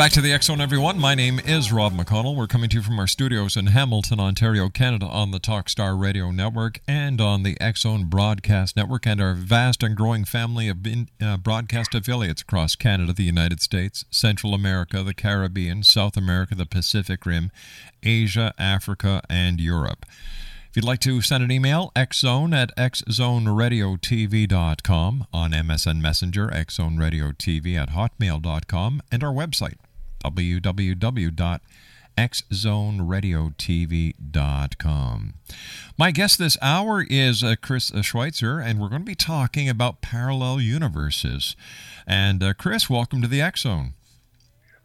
Back to the Zone, everyone. My name is Rob McConnell. We're coming to you from our studios in Hamilton, Ontario, Canada, on the Talkstar Radio Network and on the Zone Broadcast Network, and our vast and growing family of uh, broadcast affiliates across Canada, the United States, Central America, the Caribbean, South America, the Pacific Rim, Asia, Africa, and Europe. If you'd like to send an email, xzone at xzoneradiotv.com, on MSN Messenger, xzoneradiotv at hotmail.com, and our website, www.xzoneradiotv.com. My guest this hour is uh, Chris uh, Schweitzer, and we're going to be talking about parallel universes. And uh, Chris, welcome to the X Zone.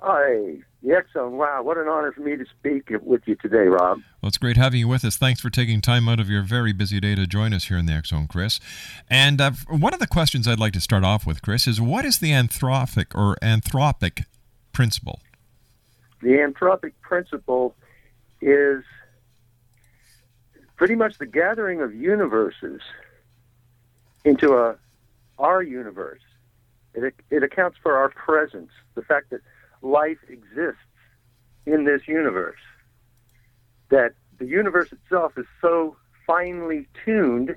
Hi, the X Zone. Wow, what an honor for me to speak with you today, Rob. Well, it's great having you with us. Thanks for taking time out of your very busy day to join us here in the X Zone, Chris. And uh, one of the questions I'd like to start off with, Chris, is what is the anthropic or anthropic principle? The anthropic principle is pretty much the gathering of universes into a our universe. It, it accounts for our presence, the fact that life exists in this universe. That the universe itself is so finely tuned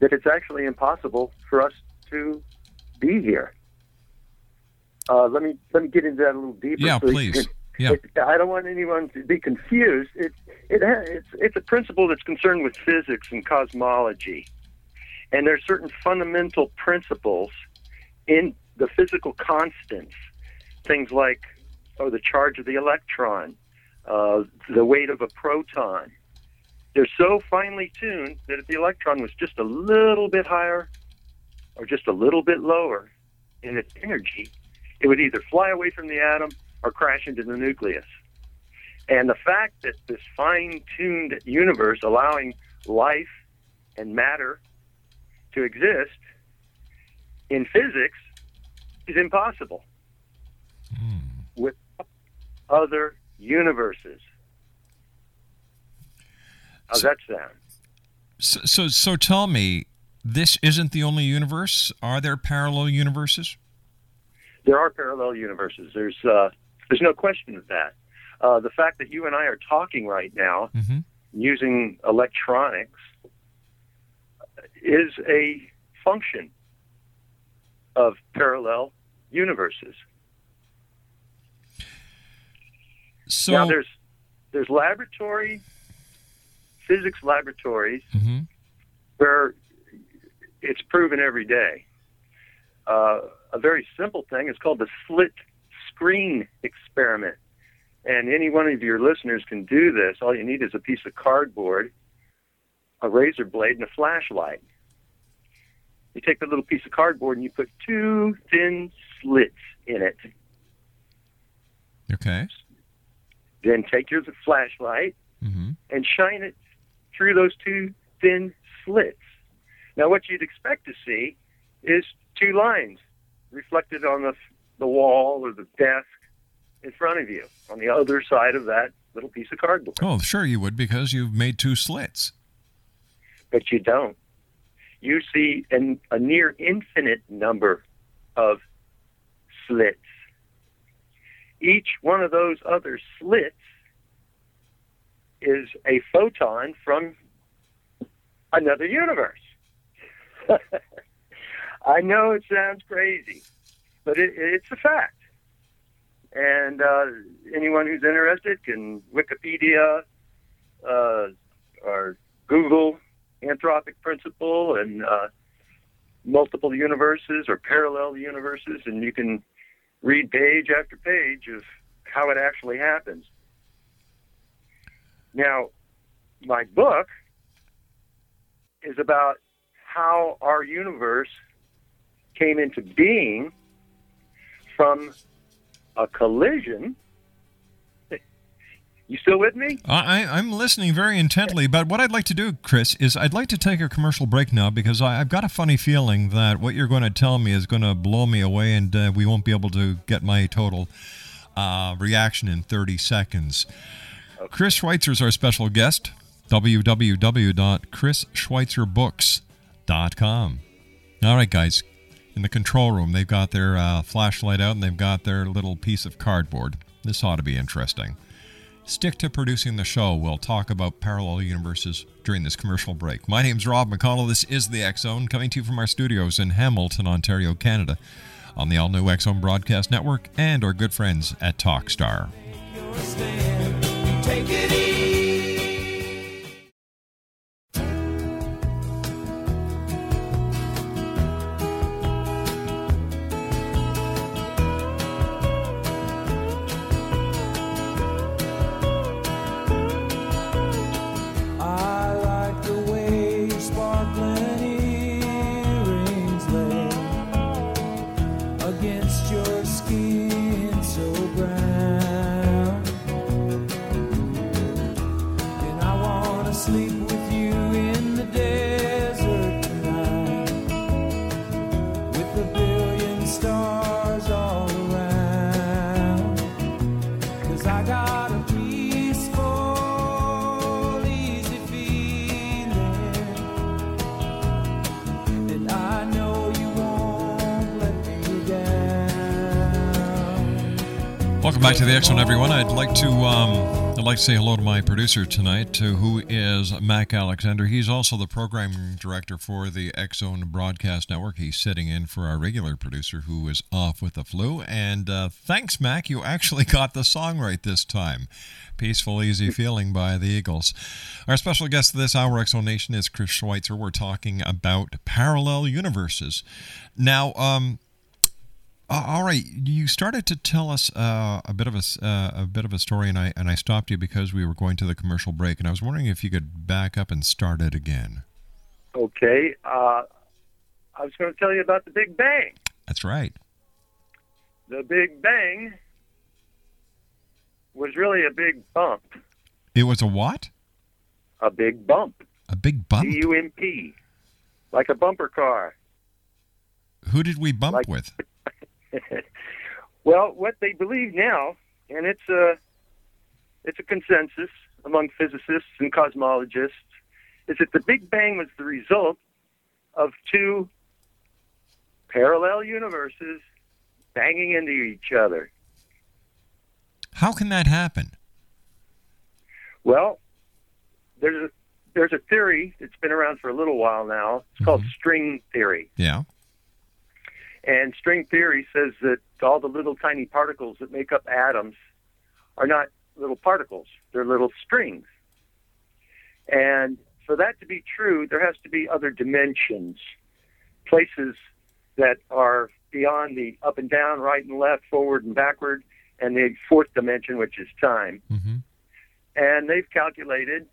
that it's actually impossible for us to be here. Uh, let me let me get into that a little deeper. Yeah, so please. can- Yeah. it- I don't want anyone to be confused. It, it it's it's a principle that's concerned with physics and cosmology, and there are certain fundamental principles in the physical constants, things like oh the charge of the electron, uh, the weight of a proton. They're so finely tuned that if the electron was just a little bit higher or just a little bit lower in its energy, it would either fly away from the atom or crash into the nucleus. And the fact that this fine tuned universe allowing life and matter to exist in physics is impossible hmm. with other universes. How's that sound? So, so, so tell me, this isn't the only universe? Are there parallel universes? There are parallel universes. There's uh, there's no question of that. Uh, the fact that you and I are talking right now Mm-hmm. using electronics is a function of parallel universes. So, now there's there's laboratory physics laboratories Mhm. where it's proven every day. Uh, a very simple thing is called the slit screen experiment. And any one of your listeners can do this. All you need is a piece of cardboard, a razor blade, and a flashlight. You take the little piece of cardboard and you put two thin slits in it. Okay. Then take your flashlight Mm-hmm. and shine it through those two thin slits. Now, what you'd expect to see is two lines reflected on the, the wall or the desk in front of you on the other side of that little piece of cardboard. Oh, sure you would because you've made two slits. But you don't. You see an, a near infinite number of slits. Each one of those other slits is a photon from another universe. I know it sounds crazy, but it, it's a fact. And uh, anyone who's interested can Wikipedia uh, or Google anthropic principle and uh, multiple universes or parallel universes, and you can read page after page of how it actually happens. Now, my book is about how our universe came into being from a collision. You still with me? I, I'm listening very intently, but what I'd like to do, Chris, is I'd like to take a commercial break now because I, I've got a funny feeling that what you're going to tell me is going to blow me away and uh, we won't be able to get my total uh, reaction in 30 seconds. Chris Schweitzer is our special guest. www.chrisschweitzerbooks.com. All right, guys. In the control room, they've got their uh, flashlight out and they've got their little piece of cardboard. This ought to be interesting. Stick to producing the show. We'll talk about parallel universes during this commercial break. My name's Rob McConnell. This is the Zone, coming to you from our studios in Hamilton, Ontario, Canada, on the all new Zone Broadcast Network and our good friends at Talkstar. Welcome back to the Zone, everyone. I'd like to um, I'd like to say hello to my producer tonight, to who is Mac Alexander. He's also the program director for the Zone Broadcast Network. He's sitting in for our regular producer, who is off with the flu. And uh, thanks, Mac. You actually got the song right this time. Peaceful, Easy Feeling by the Eagles. Our special guest this hour, Zone Nation, is Chris Schweitzer. We're talking about parallel universes. Now, um, uh, all right, you started to tell us uh, a bit of a uh, a bit of a story, and I and I stopped you because we were going to the commercial break, and I was wondering if you could back up and start it again. Okay. Uh, I was going to tell you about the Big Bang. That's right. The Big Bang was really a big bump. It was a what? A big bump. A big bump. B U M P. Like a bumper car. Who did we bump Like- with? well, what they believe now, and it's a it's a consensus among physicists and cosmologists, is that the Big Bang was the result of two parallel universes banging into each other. How can that happen? Well, there's a there's a theory that's been around for a little while now. It's called mm-hmm. string theory. Yeah. And string theory says that all the little tiny particles that make up atoms are not little particles, they're little strings. And for that to be true, there has to be other dimensions, places that are beyond the up and down, right and left, forward and backward, and the fourth dimension, which is time. hmm And they've calculated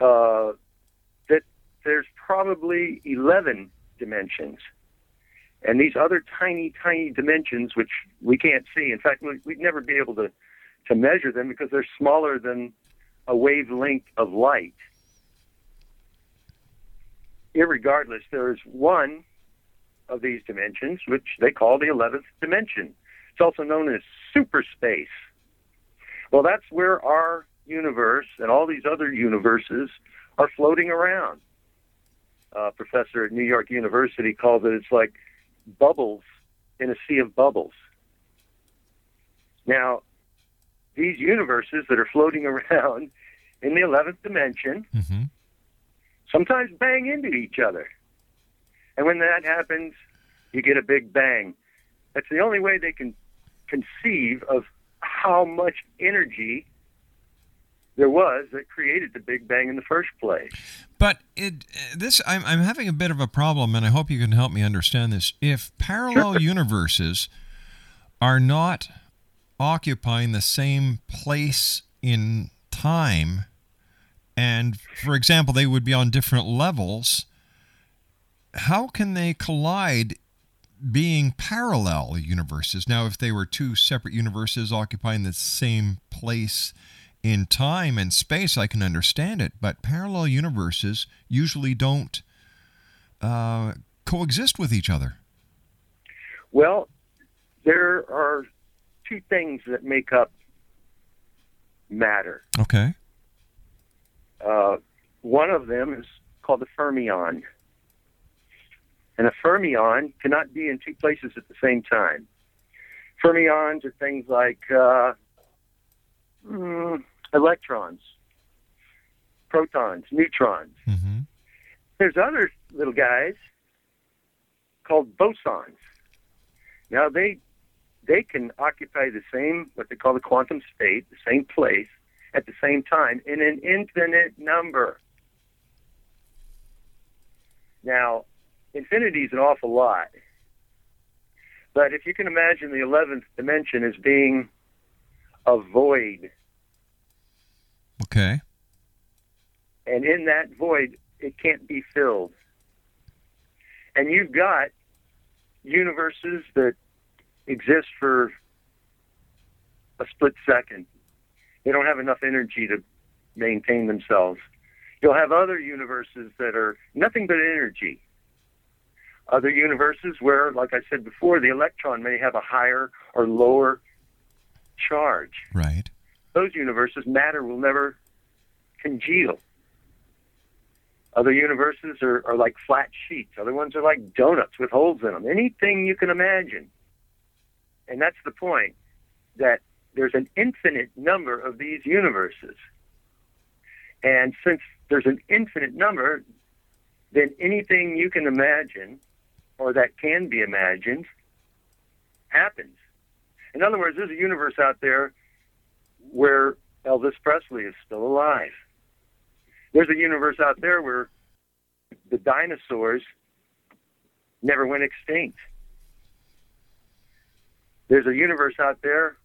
uh, that there's probably 11 dimensions. And these other tiny, tiny dimensions, which we can't see, in fact, we- we'd never be able to, to measure them because they're smaller than a wavelength of light. Irregardless, there is one of these dimensions, which they call the 11th dimension. It's also known as superspace. Well, that's where our universe and all these other universes are floating around. A professor at New York University calls it it's like bubbles in a sea of bubbles. Now, these universes that are floating around in the 11th dimension hmm sometimes bang into each other. And when that happens, you get a big bang. That's the only way they can conceive of how much energy there was that created the Big Bang in the first place. But it uh, this I'm I'm having a bit of a problem, and I hope you can help me understand this. If parallel universes are not occupying the same place in time, and for example, they would be on different levels, how can they collide? Being parallel universes. Now, if they were two separate universes occupying the same place in time and space, I can understand it. But parallel universes usually don't uh, coexist with each other. Well, there are two things that make up matter. Okay. Uh, one of them is called the fermion. And a fermion cannot be in two places at the same time. Fermions are things like uh, mm, electrons, protons, neutrons. hmm There's other little guys called bosons. Now they they can occupy the same what they call the quantum state, the same place at the same time in an infinite number. Now, infinity is an awful lot. But if you can imagine the 11th dimension as being a void, Okay. and in that void, it can't be filled. And you've got universes that exist for a split second. They don't have enough energy to maintain themselves. You'll have other universes that are nothing but energy. Other universes where, like I said before, the electron may have a higher or lower charge. Right. Those universes, matter will never congeal. Other universes are, are like flat sheets. Other ones are like donuts with holes in them. Anything you can imagine. And that's the point that there's an infinite number of these universes. And since there's an infinite number, then anything you can imagine or that can be imagined happens. In other words, there's a universe out there where Elvis Presley is still alive. There's a universe out there where the dinosaurs never went extinct. There's a universe out there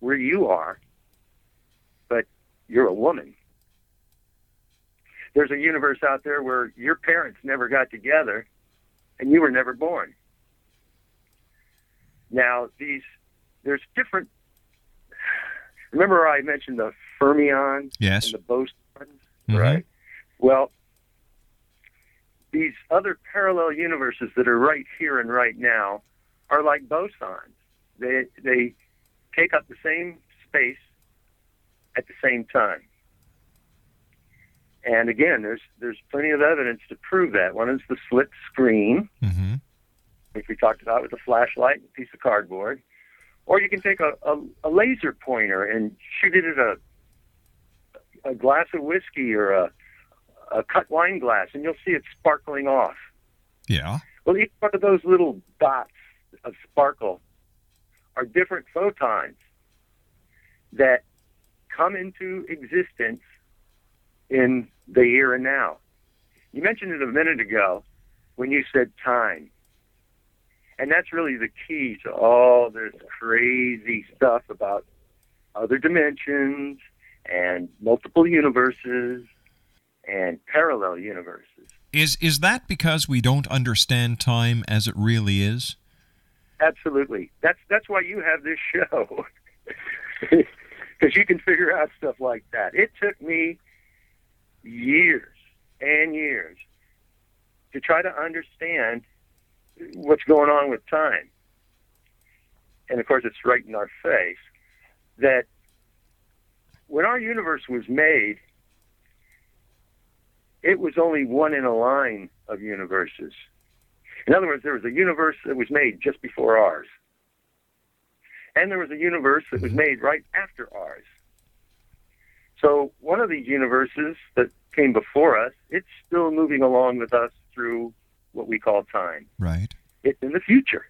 where you are, but you're a woman. There's a universe out there where your parents never got together and you were never born. Now, these there's different Remember I mentioned the fermions Yes. and the bosons, Mhm. right? Well, these other parallel universes that are right here and right now are like bosons. They they take up the same space at the same time. And again, there's there's plenty of evidence to prove that. One is the slit screen, hmm which we talked about with a flashlight and a piece of cardboard. Or you can take a, a, a laser pointer and shoot it at a a glass of whiskey or a, a cut wine glass, and you'll see it sparkling off. Yeah. Well, each one of those little dots of sparkle are different photons that come into existence in the here and now. You mentioned it a minute ago when you said time. And that's really the key to all this crazy stuff about other dimensions and multiple universes and parallel universes. Is is that because we don't understand time as it really is? Absolutely. That's that's why you have this show. Because you can figure out stuff like that. It took me years and years to try to understand what's going on with time. And of course, it's right in our face that when our universe was made, it was only one in a line of universes. In other words, there was a universe that was made just before ours. And there was a universe that was mm-hmm. made right after ours. So one of these universes that came before us, it's still moving along with us through what we call time. Right. It's in the future.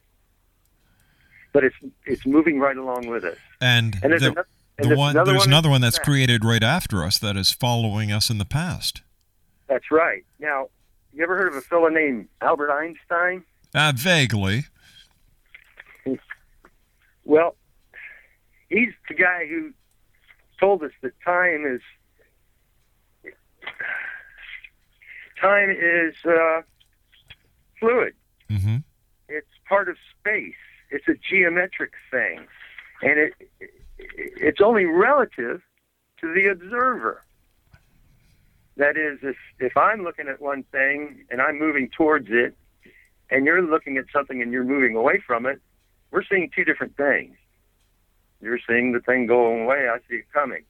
But it's it's moving right along with us. And, And there's the, ano- and the there's one another there's one another one that's that's created right after us that is following us in the past. That's right. Now, you ever heard of a fellow named Albert Einstein? Uh, vaguely. Well, he's the guy who told us that time is time is uh, fluid. hmm It's part of space. It's a geometric thing, and it it's only relative to the observer. That is, if if I'm looking at one thing and I'm moving towards it, and you're looking at something and you're moving away from it, we're seeing two different things. You're seeing the thing going away, I see it coming.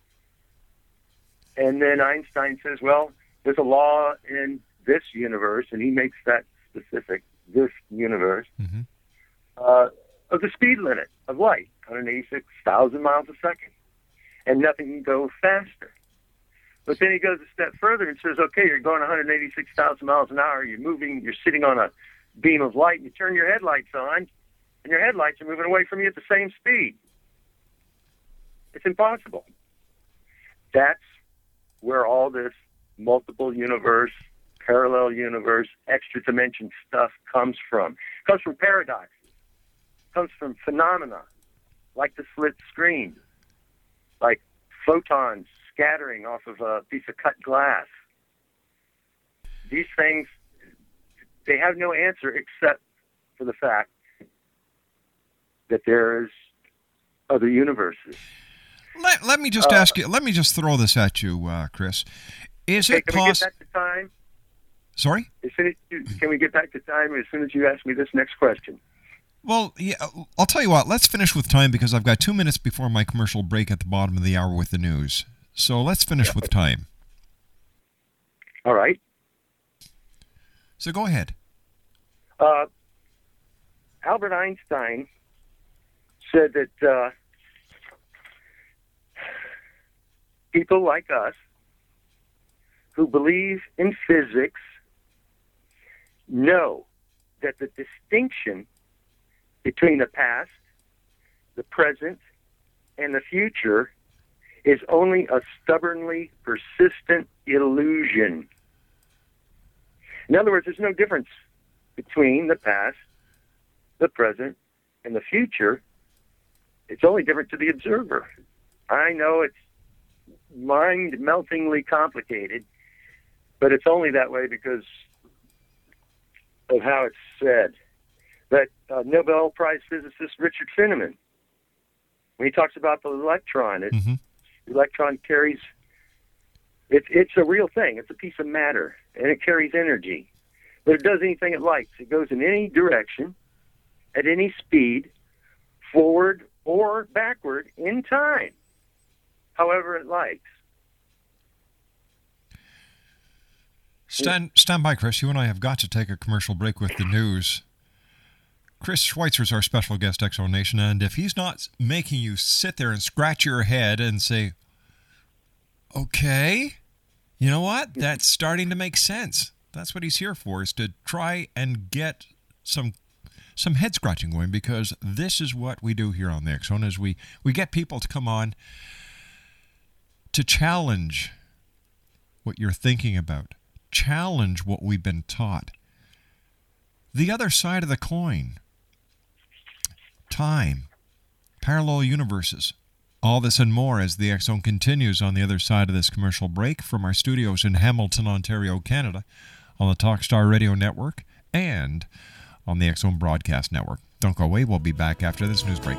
And then Einstein says, well, there's a law in this universe, and he makes that specific, this universe, hmm uh, of the speed limit of light, 186,000 miles a second. And nothing can go faster. But then he goes a step further and says, okay, you're going 186,000 miles an hour, you're moving, you're sitting on a beam of light, and you turn your headlights on, and your headlights are moving away from you at the same speed. It's impossible. That's where all this multiple universe, parallel universe, extra dimension stuff comes from. It comes from paradoxes. It comes from phenomena like the slit screen, like photons scattering off of a piece of cut glass. These things, they have no answer except for the fact that there's other universes. Let, let me just Uh, ask you. Let me just throw this at you, uh, Chris. Is Okay, it can we get possible? Back to time? Sorry. As soon as you, can we get back to time as soon as you ask me this next question? Well, yeah, I'll tell you what. Let's finish with time because I've got two minutes before my commercial break at the bottom of the hour with the news. So let's finish with time. All right. So go ahead. Uh, Albert Einstein said that uh, people like us who believe in physics know that the distinction between the past, the present, and the future is only a stubbornly persistent illusion. In other words, there's no difference between the past, the present, and the future. It's only different to the observer. I know it's mind meltingly complicated, but it's only that way because of how it's said. But uh, Nobel Prize physicist Richard Feynman, when he talks about the electron, it, Mhm. the electron carries it's it's a real thing. It's a piece of matter, and it carries energy. But it does anything it likes. It goes in any direction, at any speed, forward or backward in time, however it likes. Stand stand by, Chris. You and I have got to take a commercial break with the news. Chris Schweitzer is our special guest, X Zone Nation, and if he's not making you sit there and scratch your head and say, "Okay, you know what? Mm-hmm. That's starting to make sense." That's what he's here for, is to try and get some some head scratching going because this is what we do here on the Zone is we we get people to come on to challenge what you're thinking about, challenge what we've been taught. The other side of the coin. time, parallel universes. All this and more as the Zone continues on the other side of this commercial break from our studios in Hamilton, Ontario, Canada, on the Talkstar Radio Network and on the Zone Broadcast Network. Don't go away. We'll be back after this news break.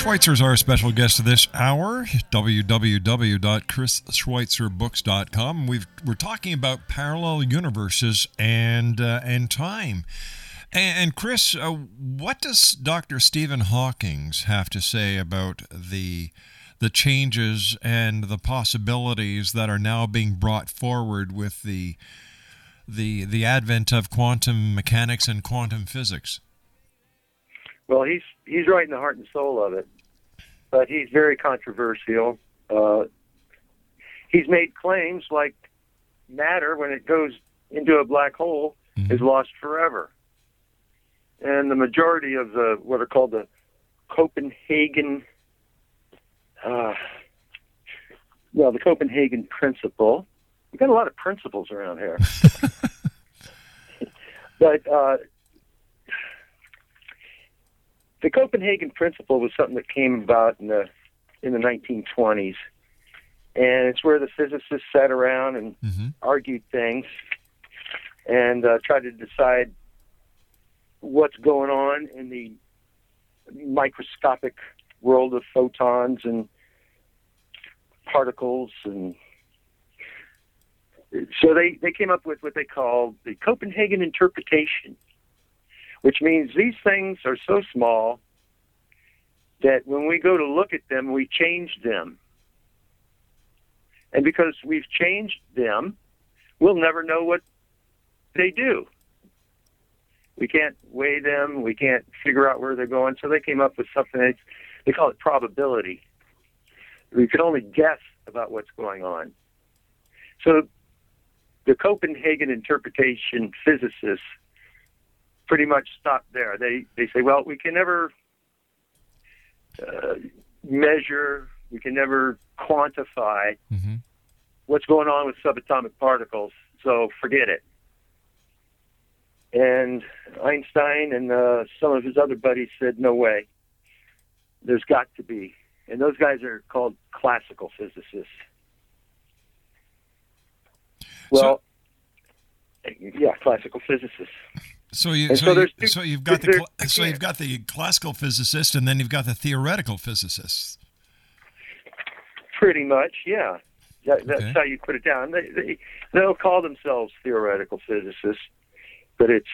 Schweitzer is our special guest of this hour. www.chrisschweitzerbooks.com. We've, we're talking about parallel universes and uh, and time. And, and Chris, uh, what does Dr. Stephen Hawking's have to say about the the changes and the possibilities that are now being brought forward with the the the advent of quantum mechanics and quantum physics? Well, he's he's right in the heart and soul of it, but he's very controversial. Uh, he's made claims like matter, when it goes into a black hole, is lost forever, and the majority of the what are called the Copenhagen, uh, well, the Copenhagen principle. We've got a lot of principles around here, but. Uh, the Copenhagen Principle was something that came about in the in the 1920s, and it's where the physicists sat around and argued things and uh, tried to decide what's going on in the microscopic world of photons and particles and so they, they came up with what they called the Copenhagen interpretation which means these things are so small that when we go to look at them, we change them. And because we've changed them, we'll never know what they do. We can't weigh them, we can't figure out where they're going. So they came up with something they call it probability. We can only guess about what's going on. So the Copenhagen interpretation physicists pretty much stop there. They they say, well, we can never uh, measure, we can never quantify what's going on with subatomic particles, so forget it. And Einstein and uh, some of his other buddies said, no way. There's got to be. And those guys are called classical physicists. Well, yeah, classical physicists. So you so, so you, so you've got the so you've got the classical physicist and then you've got the theoretical physicists. Pretty much, yeah. That, that's Okay. how you put it down. They, they they'll call themselves theoretical physicists, but it's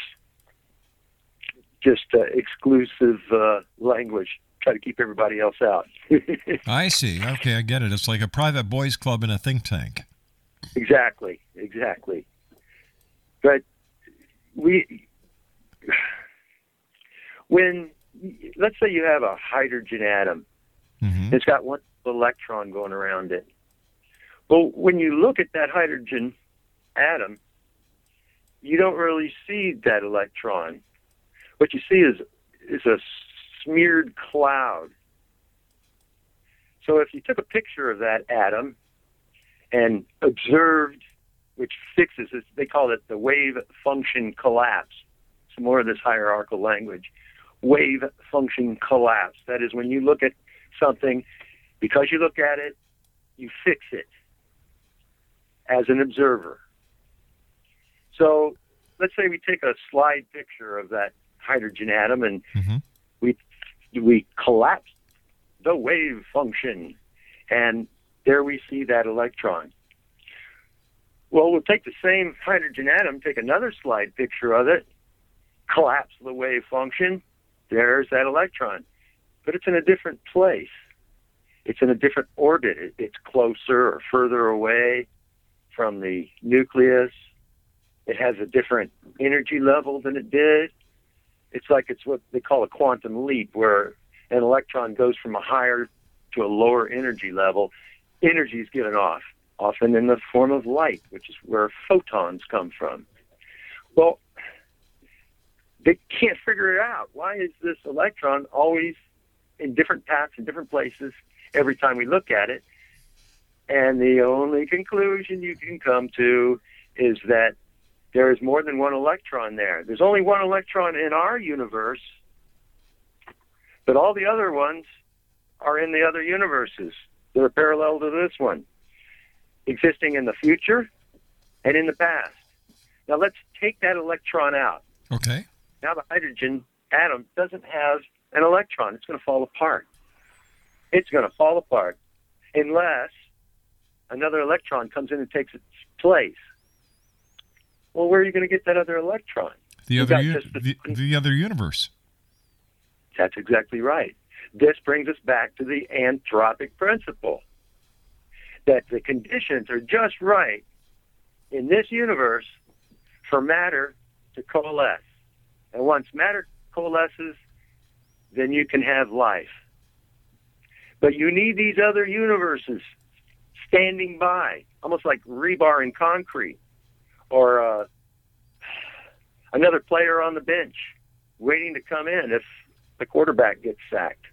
just uh, exclusive uh, language. Try to keep everybody else out. I see. Okay, I get it. It's like a private boys club in a think tank. exactly, exactly. But we, when let's say you have a hydrogen atom. Mm-hmm. It's got one electron going around it. Well, when you look at that hydrogen atom, you don't really see that electron. What you see is is a smeared cloud. So if you took a picture of that atom and observed, which fixes it, they call it the wave function collapse. Some more of this hierarchical language. Wave function collapse. That is when you look at something, because you look at it, you fix it as an observer. So let's say we take a slide picture of that hydrogen atom and mm-hmm. we we collapse the wave function and there we see that electron. Well, we'll take the same hydrogen atom, take another slide picture of it, collapse the wave function, there's that electron. But it's in a different place. It's in a different orbit. It's closer or further away from the nucleus. It has a different energy level than it did. It's like it's what they call a quantum leap, where an electron goes from a higher to a lower energy level. Energy is given off, often in the form of light, which is where photons come from. Well, they can't figure it out. Why is this electron always in different paths in different places every time we look at it? And the only conclusion you can come to is that there is more than one electron there. There's only one electron in our universe, but all the other ones are in the other universes that are parallel to this one, existing in the future and in the past. Now let's take that electron out. Okay. Now the hydrogen atom doesn't have an electron. It's going to fall apart. It's going to fall apart unless another electron comes in and takes its place. Well, where are you going to get that other electron? The other got u- the- the, the other universe. That's exactly right. This brings us back to the anthropic principle that the conditions are just right in this universe for matter to coalesce. And once matter coalesces, then you can have life. But you need these other universes standing by, almost like rebar in concrete, or uh, another player on the bench waiting to come in if the quarterback gets sacked.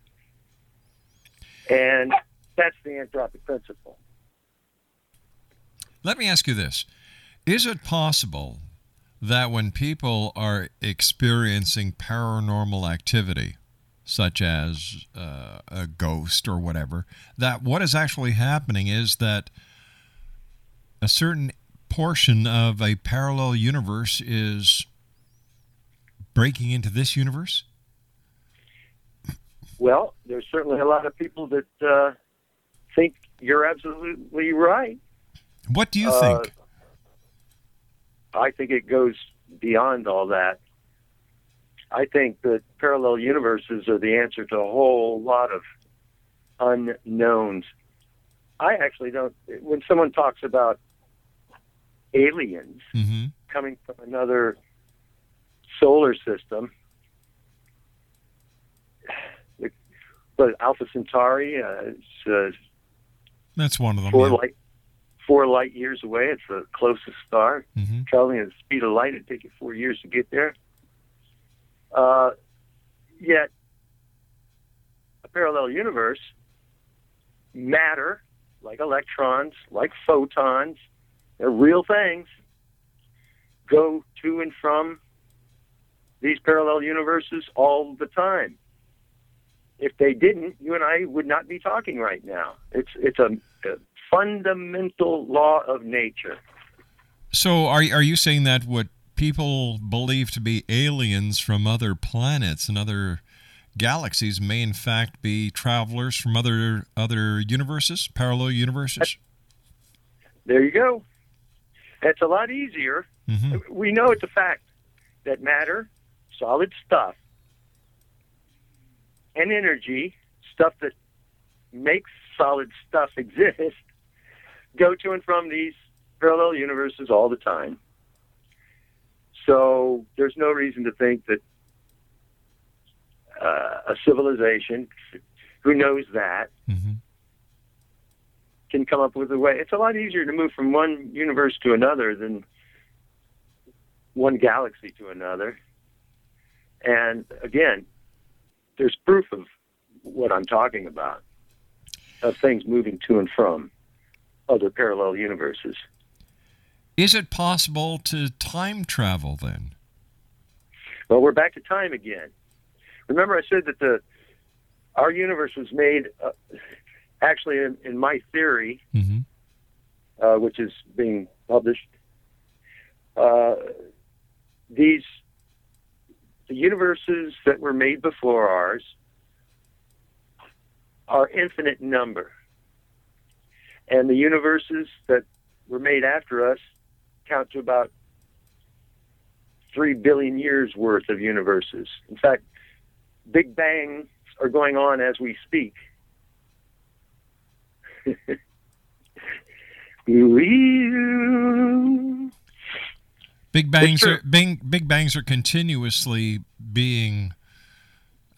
And that's the anthropic principle. Let me ask you this Is it possible that when people are experiencing paranormal activity, such as uh, a ghost or whatever, that what is actually happening is that a certain portion of a parallel universe is breaking into this universe? Well, there's certainly a lot of people that uh, think you're absolutely right. What do you Uh, think? I think it goes beyond all that. I think that parallel universes are the answer to a whole lot of unknowns. I actually don't. When someone talks about aliens Mm-hmm. coming from another solar system, but Alpha Centauri uh, uh, That's one of them. four yeah. light four light years away. It's the closest star. Mhm. Traveling at the speed of light, it'd take you four years to get there. Uh, yet, a parallel universe, matter, like electrons, like photons, they're real things, go to and from these parallel universes all the time. If they didn't, you and I would not be talking right now. It's it's a, a fundamental law of nature. So are are you saying that what people believe to be aliens from other planets and other galaxies may in fact be travelers from other other universes, parallel universes? There you go. That's a lot easier. Mm-hmm. We know it's a fact that matter, solid stuff, and energy, stuff that makes solid stuff exist, go to and from these parallel universes all the time. So there's no reason to think that uh, a civilization who knows that Mm-hmm. can come up with a way. It's a lot easier to move from one universe to another than one galaxy to another. And again, there's proof of what I'm talking about of things moving to and from other parallel universes. Is it possible to time travel then? Well, we're back to time again. Remember, I said that the our universe was made, uh, actually, in, in my theory, Mm-hmm. uh, which is being published. Uh, these the universes that were made before ours are infinite in number, and the universes that were made after us count to about three billion years worth of universes. In fact, big bangs are going on as we speak. Big bangs are big, big bangs are continuously being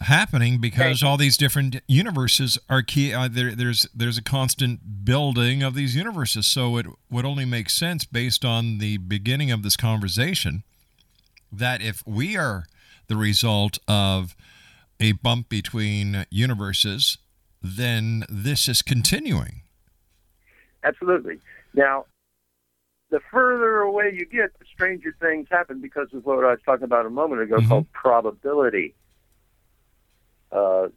happening because all these different universes are key. Uh, there, there's there's a constant building of these universes, so it would only make sense based on the beginning of this conversation that if we are the result of a bump between universes, then this is continuing. Absolutely. Now, the further away you get, the stranger things happen because of what I was talking about a moment ago called probability. Uh,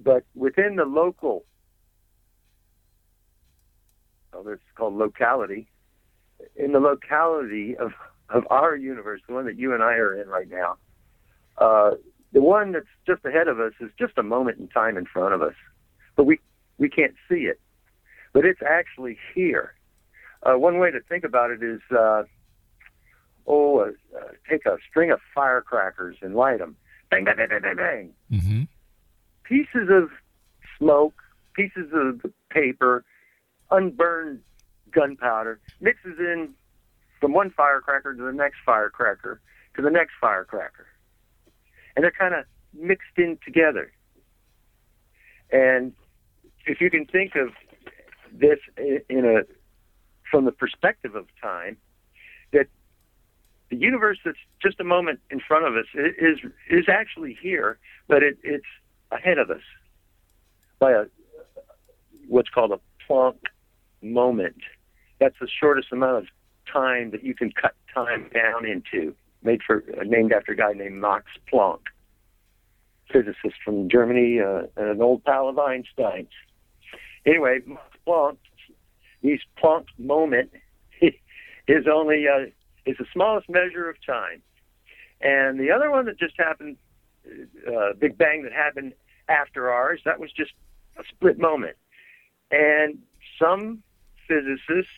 but within the local, oh, it's called locality, in the locality of, of our universe, the one that you and I are in right now, uh, the one that's just ahead of us is just a moment in time in front of us, but we we can't see it. But it's actually here. Uh, one way to think about it is, uh, oh, uh, take a string of firecrackers and light them. Bang, bang, bang, bang, bang, bang. Mm-hmm. Pieces of smoke, pieces of paper, unburned gunpowder mixes in from one firecracker to the next firecracker to the next firecracker. And they're kind of mixed in together. And if you can think of this in a from the perspective of time, that the universe that's just a moment in front of us is is actually here, but it, it's ahead of us by a what's called a Planck moment. That's the shortest amount of time that you can cut time down into. Made for uh, named after a guy named Max Planck, physicist from Germany, uh, and an old pal of Einstein's. Anyway, Max Planck, his Planck moment is only uh, is the smallest measure of time, and the other one that just happened, uh, Big Bang that happened after ours, that was just a split moment, and some physicists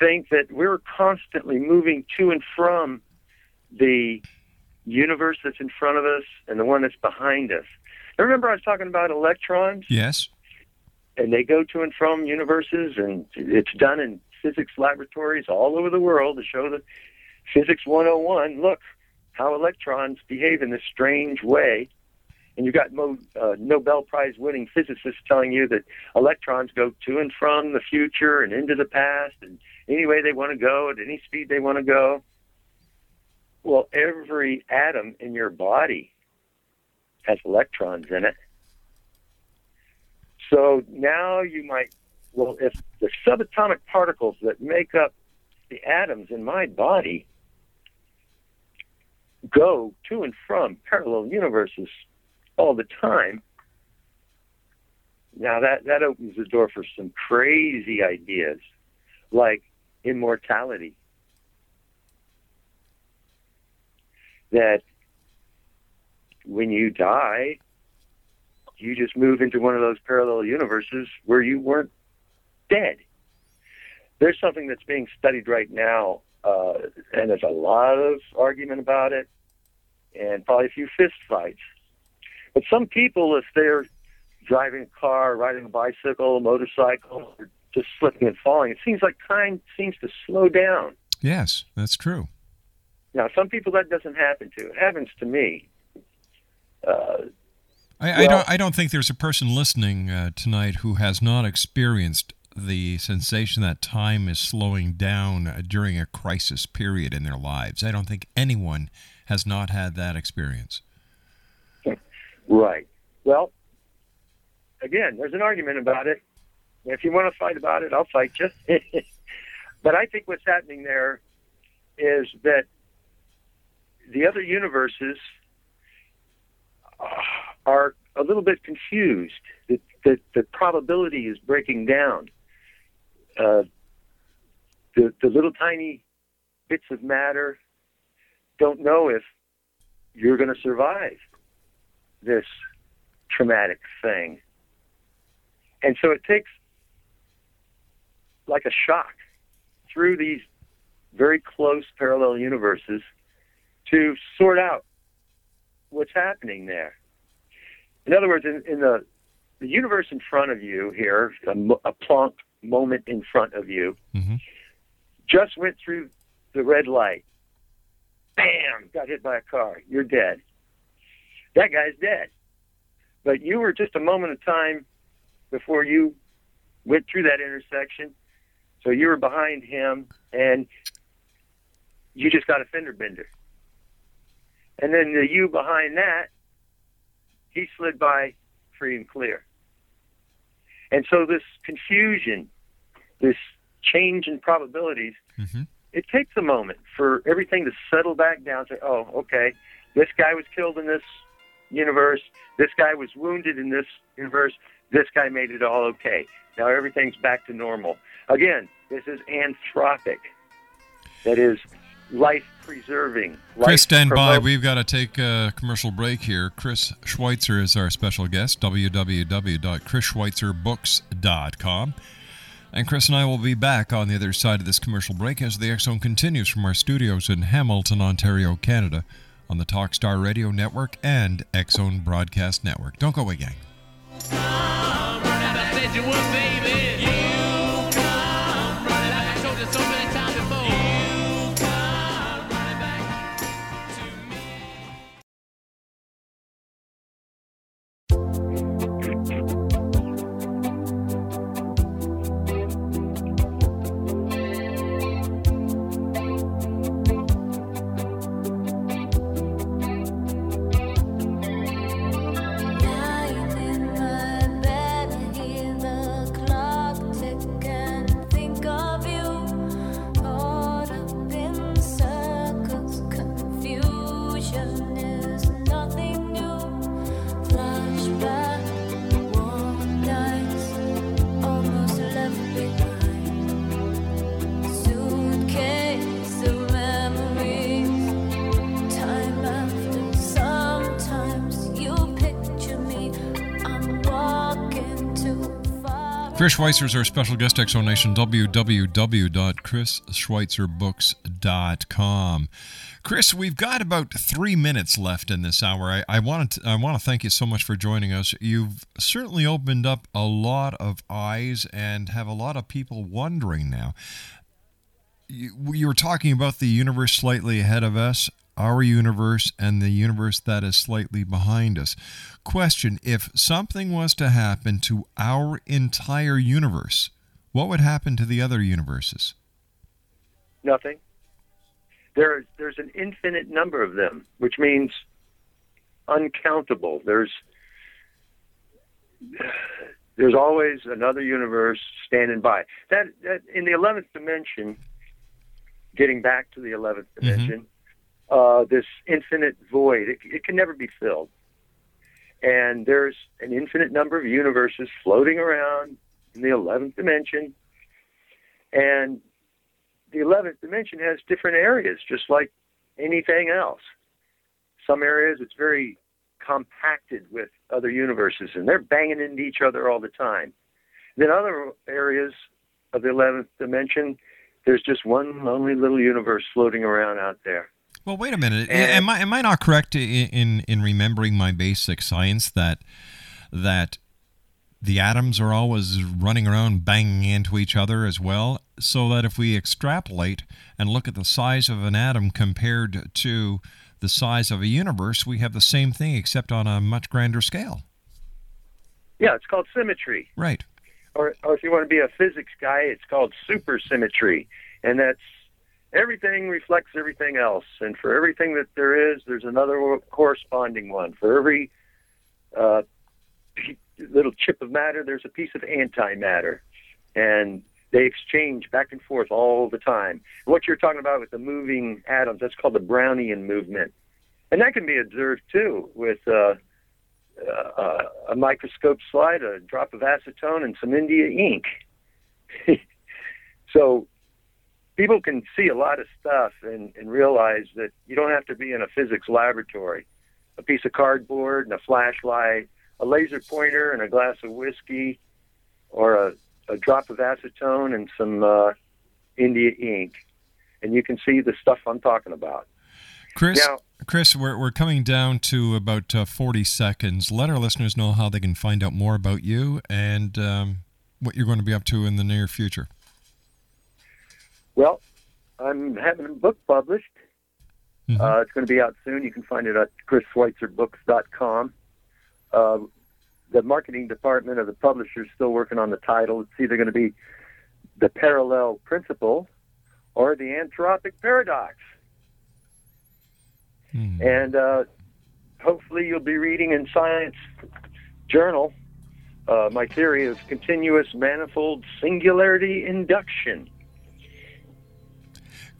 think that we're constantly moving to and from the universe that's in front of us and the one that's behind us. Now, remember, I was talking about electrons, Yes. and they go to and from universes, and it's done in physics laboratories all over the world to show that Physics 101 look how electrons behave in this strange way. And you've got Mo, uh, Nobel Prize winning physicists telling you that electrons go to and from the future and into the past and any way they want to go at any speed they want to go. Well, every atom in your body has electrons in it. So now you might, well, if the subatomic particles that make up the atoms in my body go to and from parallel universes all the time, now that, that opens the door for some crazy ideas like immortality. That when you die, you just move into one of those parallel universes where you weren't dead. There's something that's being studied right now, uh, and there's a lot of argument about it, and probably a few fist fights. But some people, if they're driving a car, riding a bicycle, a motorcycle, or just slipping and falling, it seems like time seems to slow down. Yes, that's true. Now, some people that doesn't happen to. It happens to me. Uh, I, I don't. I don't think there's a person listening uh, tonight who has not experienced the sensation that time is slowing down during a crisis period in their lives. I don't think anyone has not had that experience. Right. Well, again, there's an argument about it. If you want to fight about it, I'll fight you. but I think what's happening there is that the other universes uh, are a little bit confused. That the, the probability is breaking down. Uh, the, the little tiny bits of matter don't know if you're going to survive this traumatic thing. And so it takes like a shock through these very close parallel universes to sort out what's happening there. In other words, in, in the, the universe in front of you here, a, a Planck moment in front of you, mm-hmm. just went through the red light. Bam! Got hit by a car. You're dead. That guy's dead. But you were just a moment of time before you went through that intersection. So you were behind him and you just got a fender bender. And then the you behind that, he slid by free and clear. And so this confusion, this change in probabilities, mm-hmm. it takes a moment for everything to settle back down. Say, oh, okay, this guy was killed in this universe. This guy was wounded in this universe. This guy made it all okay. Now everything's back to normal. Again, this is anthropic. That is life preserving. Chris, stand by. We've got to take a commercial break here. Chris Schweitzer is our special guest. www.chrisschweitzerbooks.com. And Chris and I will be back on the other side of this commercial break as the X Zone continues from our studios in Hamilton, Ontario, Canada, on the Talkstar Radio Network and X Zone Broadcast Network. Don't go away, gang. Chris Schweitzer is our special guest, X Zone Nation, www.chrisschweitzerbooks.com. Chris, we've got about three minutes left in this hour. I, I want to I want to thank you so much for joining us. You've certainly opened up a lot of eyes and have a lot of people wondering now. You, you were talking about the universe slightly ahead of us, our universe, and the universe that is slightly behind us. Question If something was to happen to our entire universe, what would happen to the other universes? Nothing. There, there's an infinite number of them, which means uncountable. There's there's always another universe standing by. That, that in the eleventh dimension, getting back to the 11th mm-hmm. dimension, uh, this infinite void, it, it can never be filled. And there's an infinite number of universes floating around in the 11th dimension. And the 11th dimension has different areas, just like anything else. Some areas it's very compacted with other universes, and they're banging into each other all the time. Then other areas of the 11th dimension, there's just one lonely little universe floating around out there. Well, wait a minute. am I am I not correct in, in in remembering my basic science that that the atoms are always running around banging into each other as well? So that if we extrapolate and look at the size of an atom compared to the size of a universe, we have the same thing except on a much grander scale. Yeah, it's called symmetry. Right. Or, or if you want to be a physics guy, it's called supersymmetry. And that's everything reflects everything else. And for everything that there is, there's another corresponding one. For every uh, little chip of matter, there's a piece of antimatter. And they exchange back and forth all the time. What you're talking about with the moving atoms, that's called the Brownian movement. And that can be observed too with uh, uh, a microscope slide, a drop of acetone, and some India ink. so people can see a lot of stuff and, and realize that you don't have to be in a physics laboratory. A piece of cardboard and a flashlight, a laser pointer and a glass of whiskey, or a, a drop of acetone and some uh, India ink, and you can see the stuff I'm talking about. Chris, Now- Chris, we're, we're coming down to about uh, 40 seconds. Let our listeners know how they can find out more about you and um, what you're going to be up to in the near future. Well, I'm having a book published. Uh, it's going to be out soon. You can find it at chrisschweitzerbooks.com. Uh, the marketing department of the publisher is still working on the title. It's either going to be The Parallel Principle or The Anthropic Paradox. And uh, hopefully you'll be reading in Science Journal uh, my theory of continuous manifold singularity induction.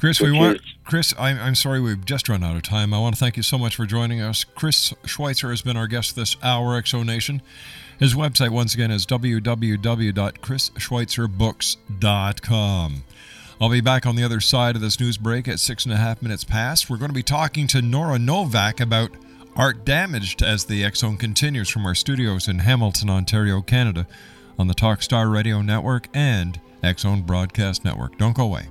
Chris, we want Chris. I'm, I'm sorry we've just run out of time. I want to thank you so much for joining us. Chris Schweitzer has been our guest this hour. X Zone Nation. His website once again is www.chrisschweitzerbooks.com. I'll be back on the other side of this news break at six and a half minutes past. We're going to be talking to Nora Novak about art damaged as the X Zone continues from our studios in Hamilton, Ontario, Canada, on the Talkstar Radio Network and X Zone Broadcast Network. Don't go away.